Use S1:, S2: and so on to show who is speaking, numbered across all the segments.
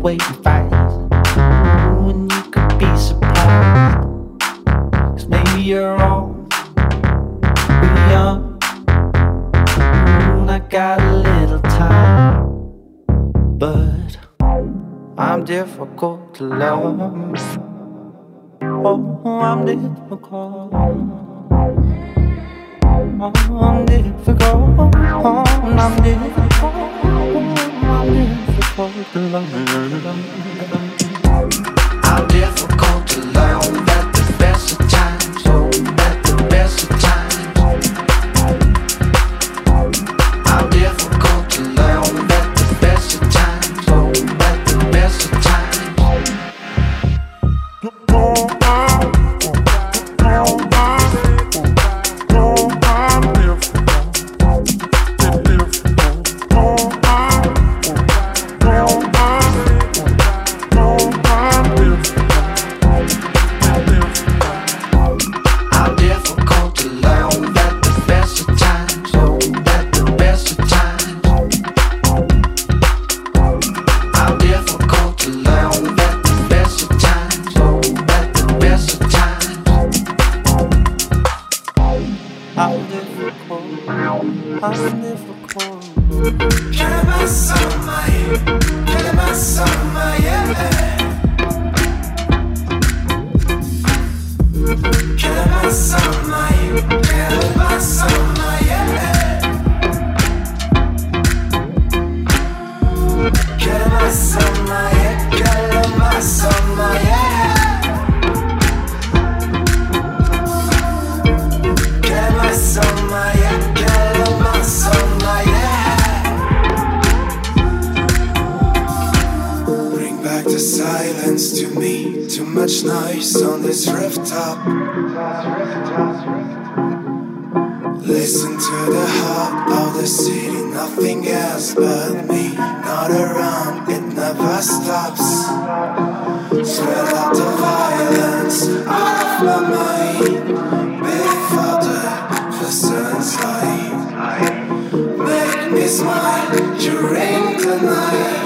S1: way you fight. And you could be surprised. Cause maybe you're old, really young. And I got a little time. But I'm difficult to love. Oh, I'm difficult. Oh, I'm difficult. Oh, I'm difficult.
S2: Tag lang. silence to me. Too much noise on this rooftop. Listen to the heart of the city, nothing else but me. Not around, it never stops. Spread out the violence out of my mind. before the sun's light. Make me smile during the night.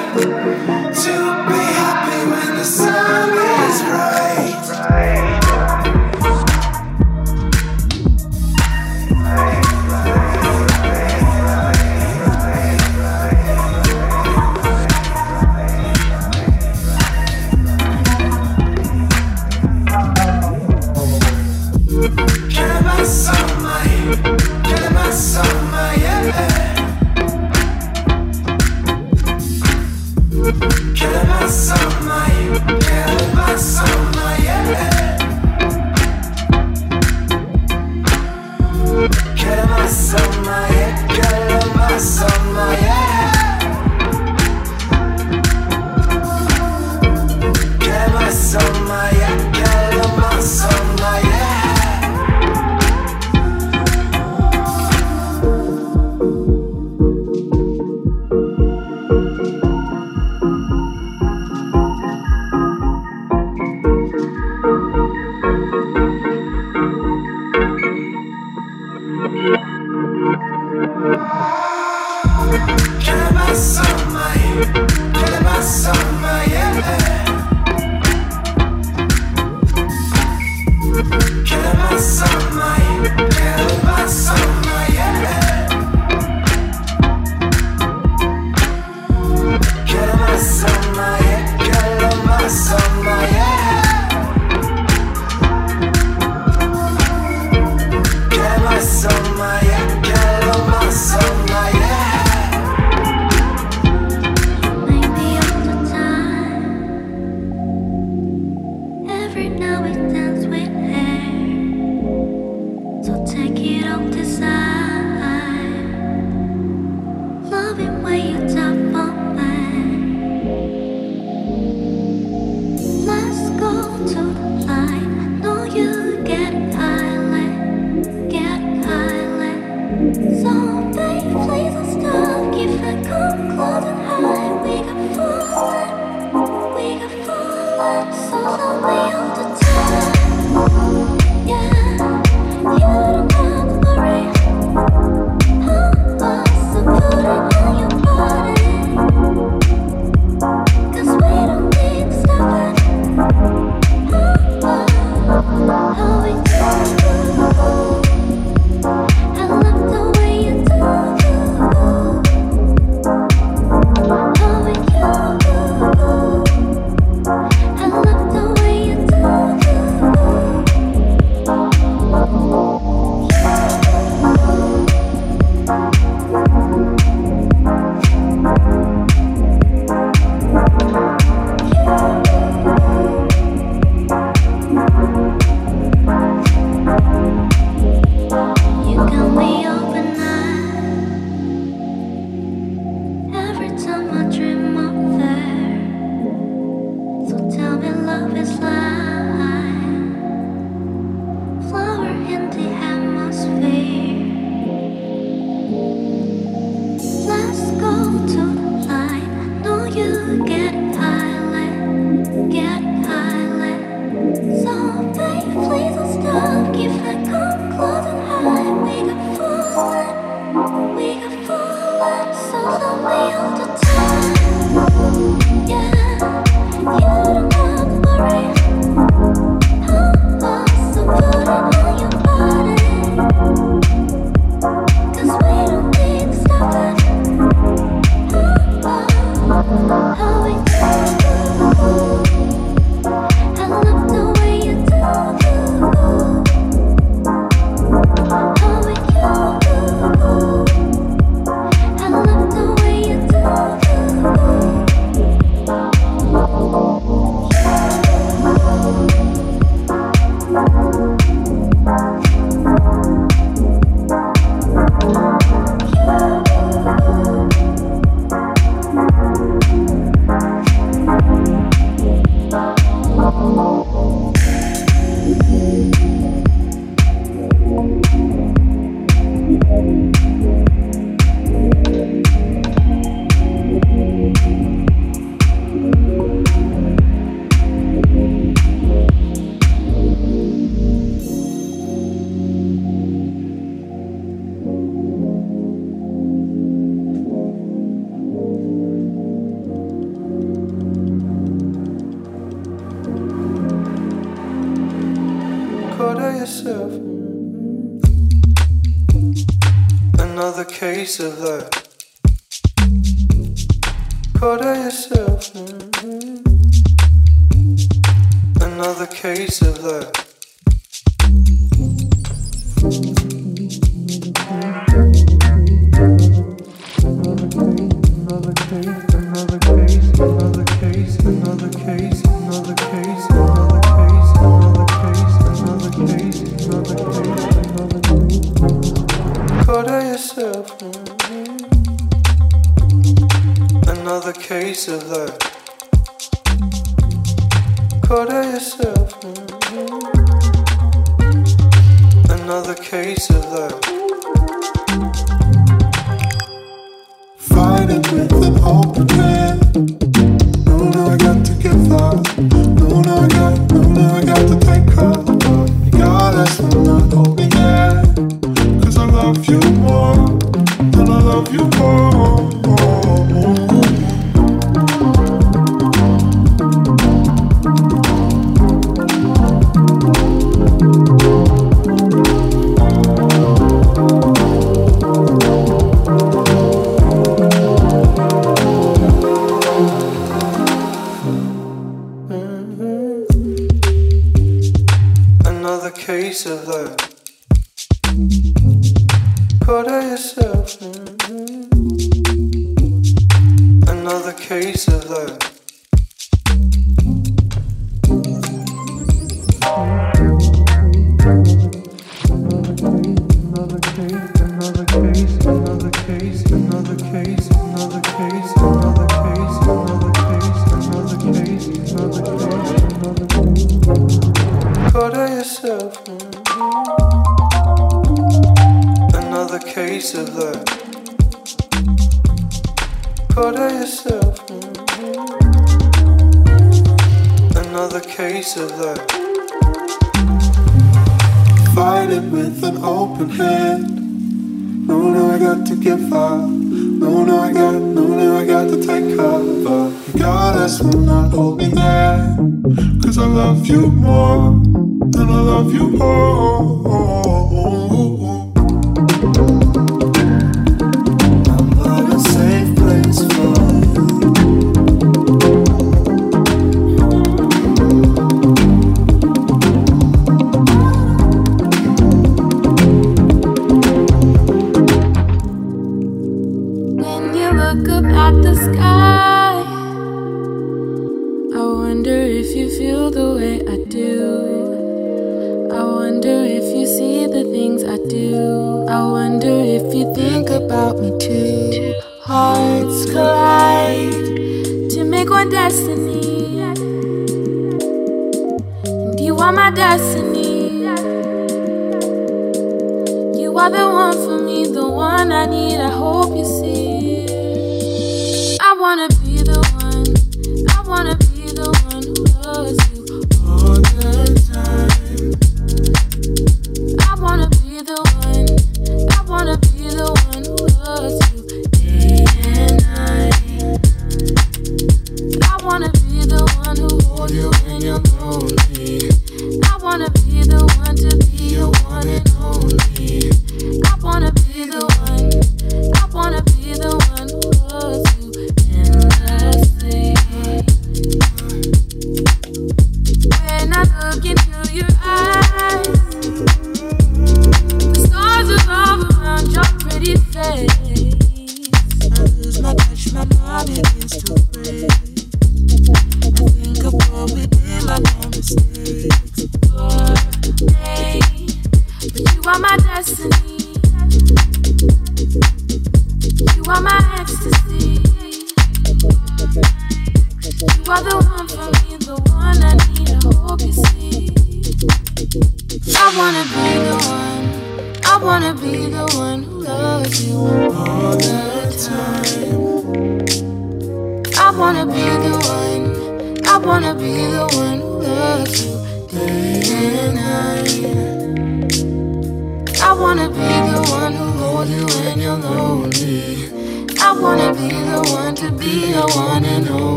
S2: piece of life.
S3: her yourself. Mm-hmm. Another case of life. Yourself. Mm-hmm. Another case of Another case alert. Fight it with an open hand. No, no, I got to give up. No, no, I got, no, no, I got to take cover. You got us, will not hold me there. Cause I love you more, than I love you
S4: all.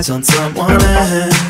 S4: You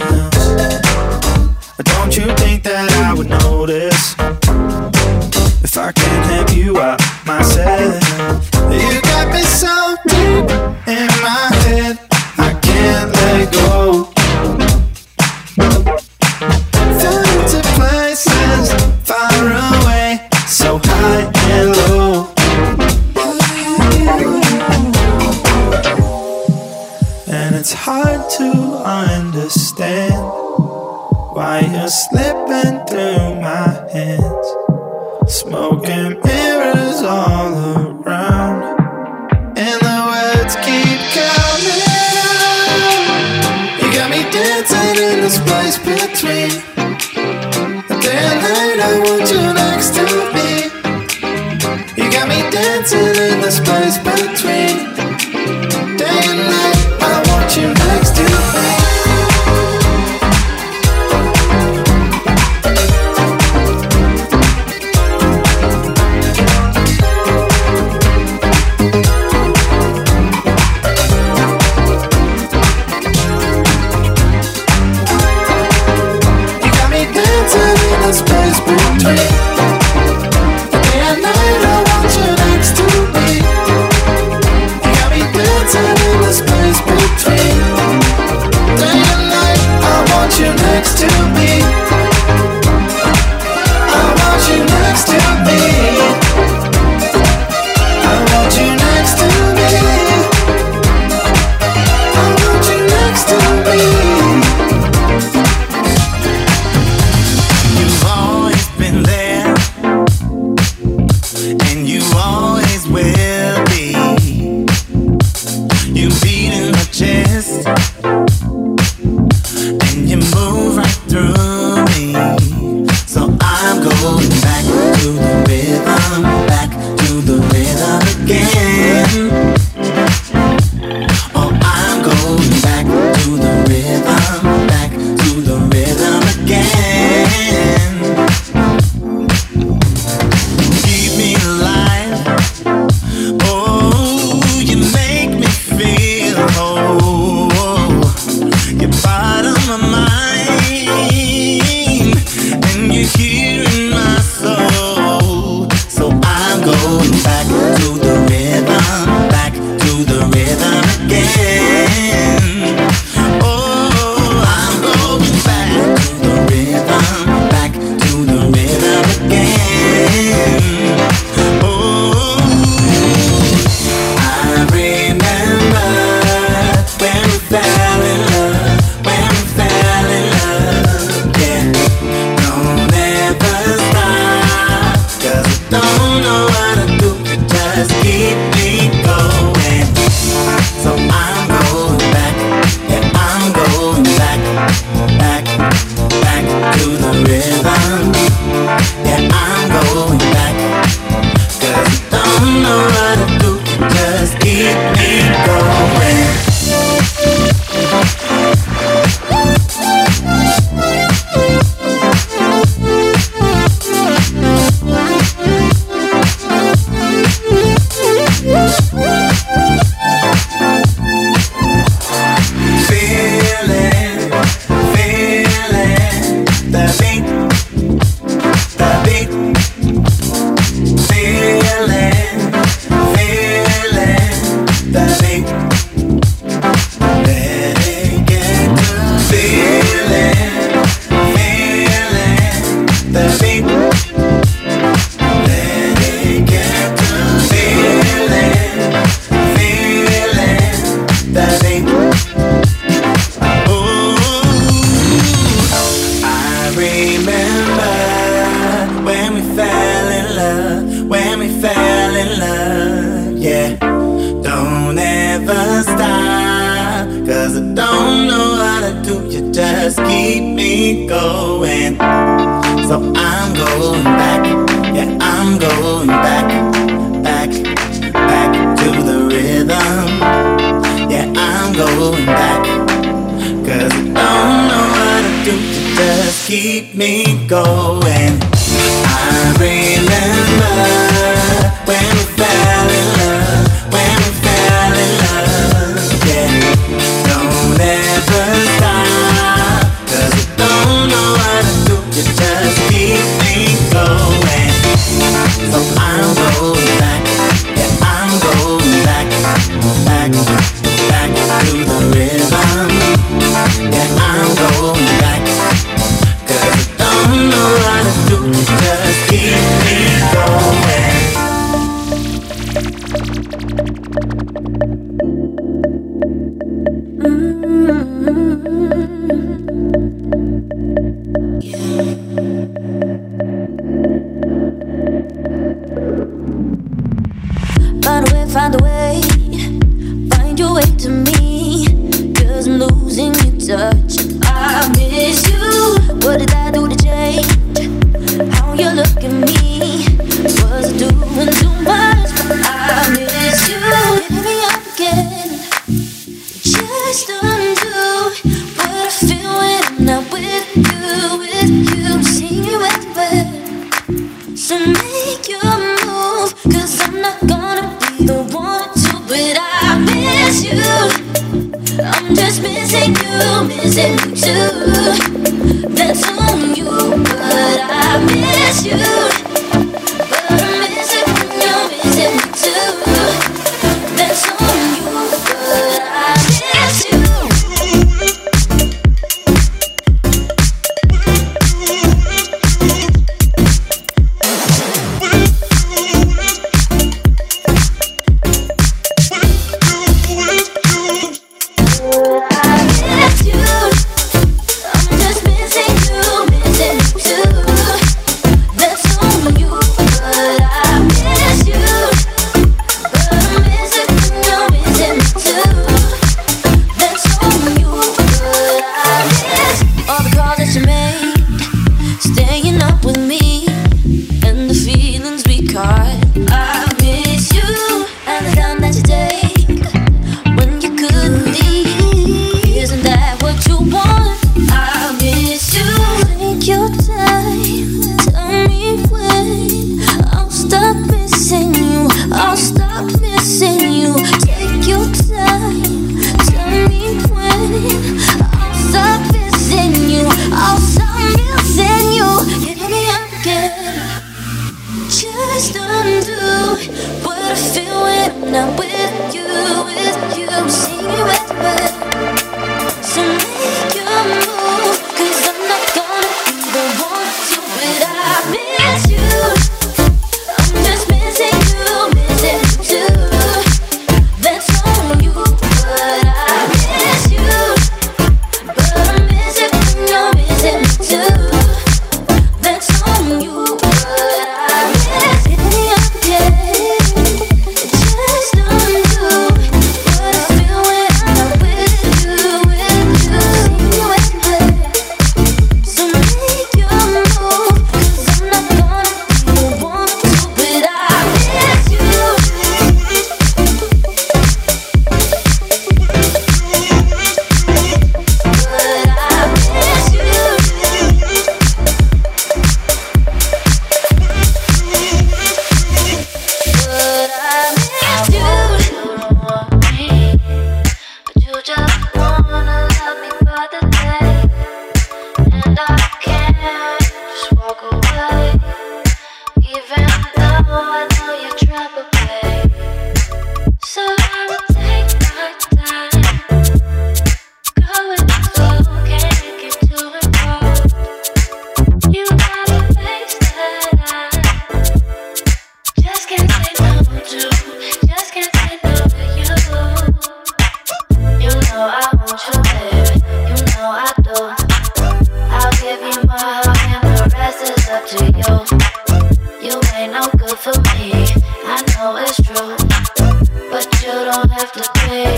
S4: you
S5: don't
S6: have to pay.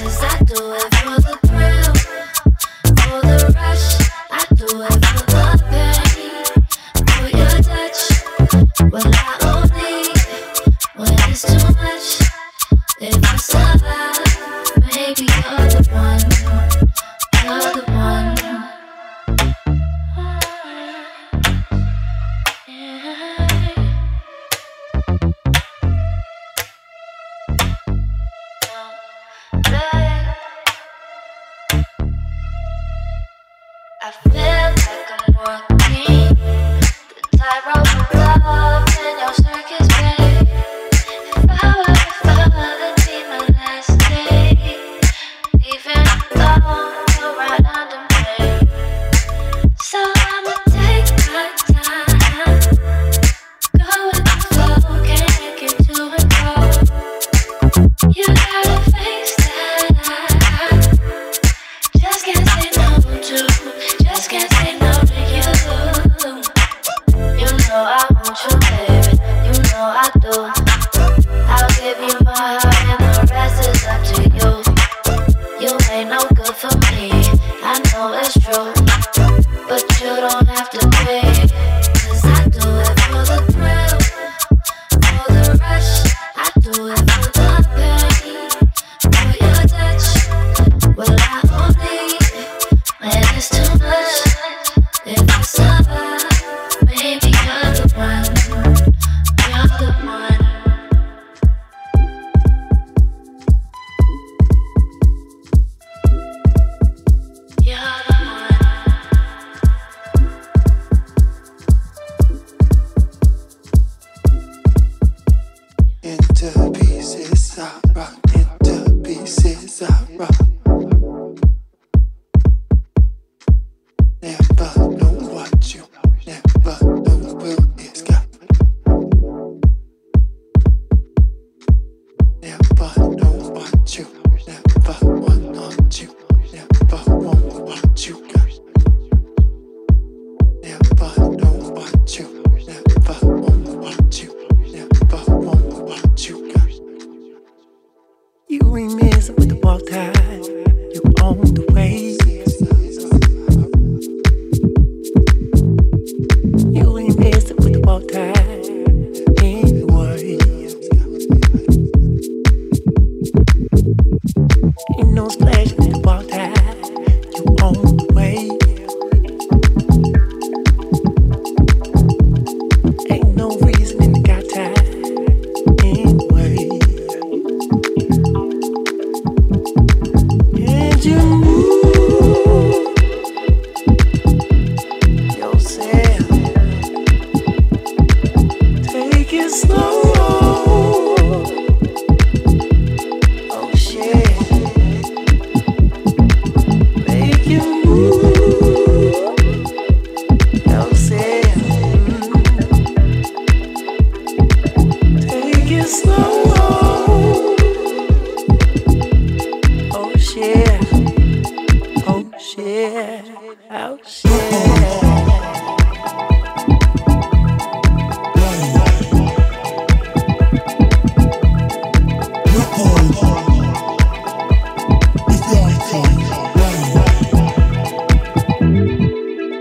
S6: Cause I do
S2: Into pieces, I rock into pieces, I rock.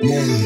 S2: Moon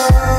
S2: song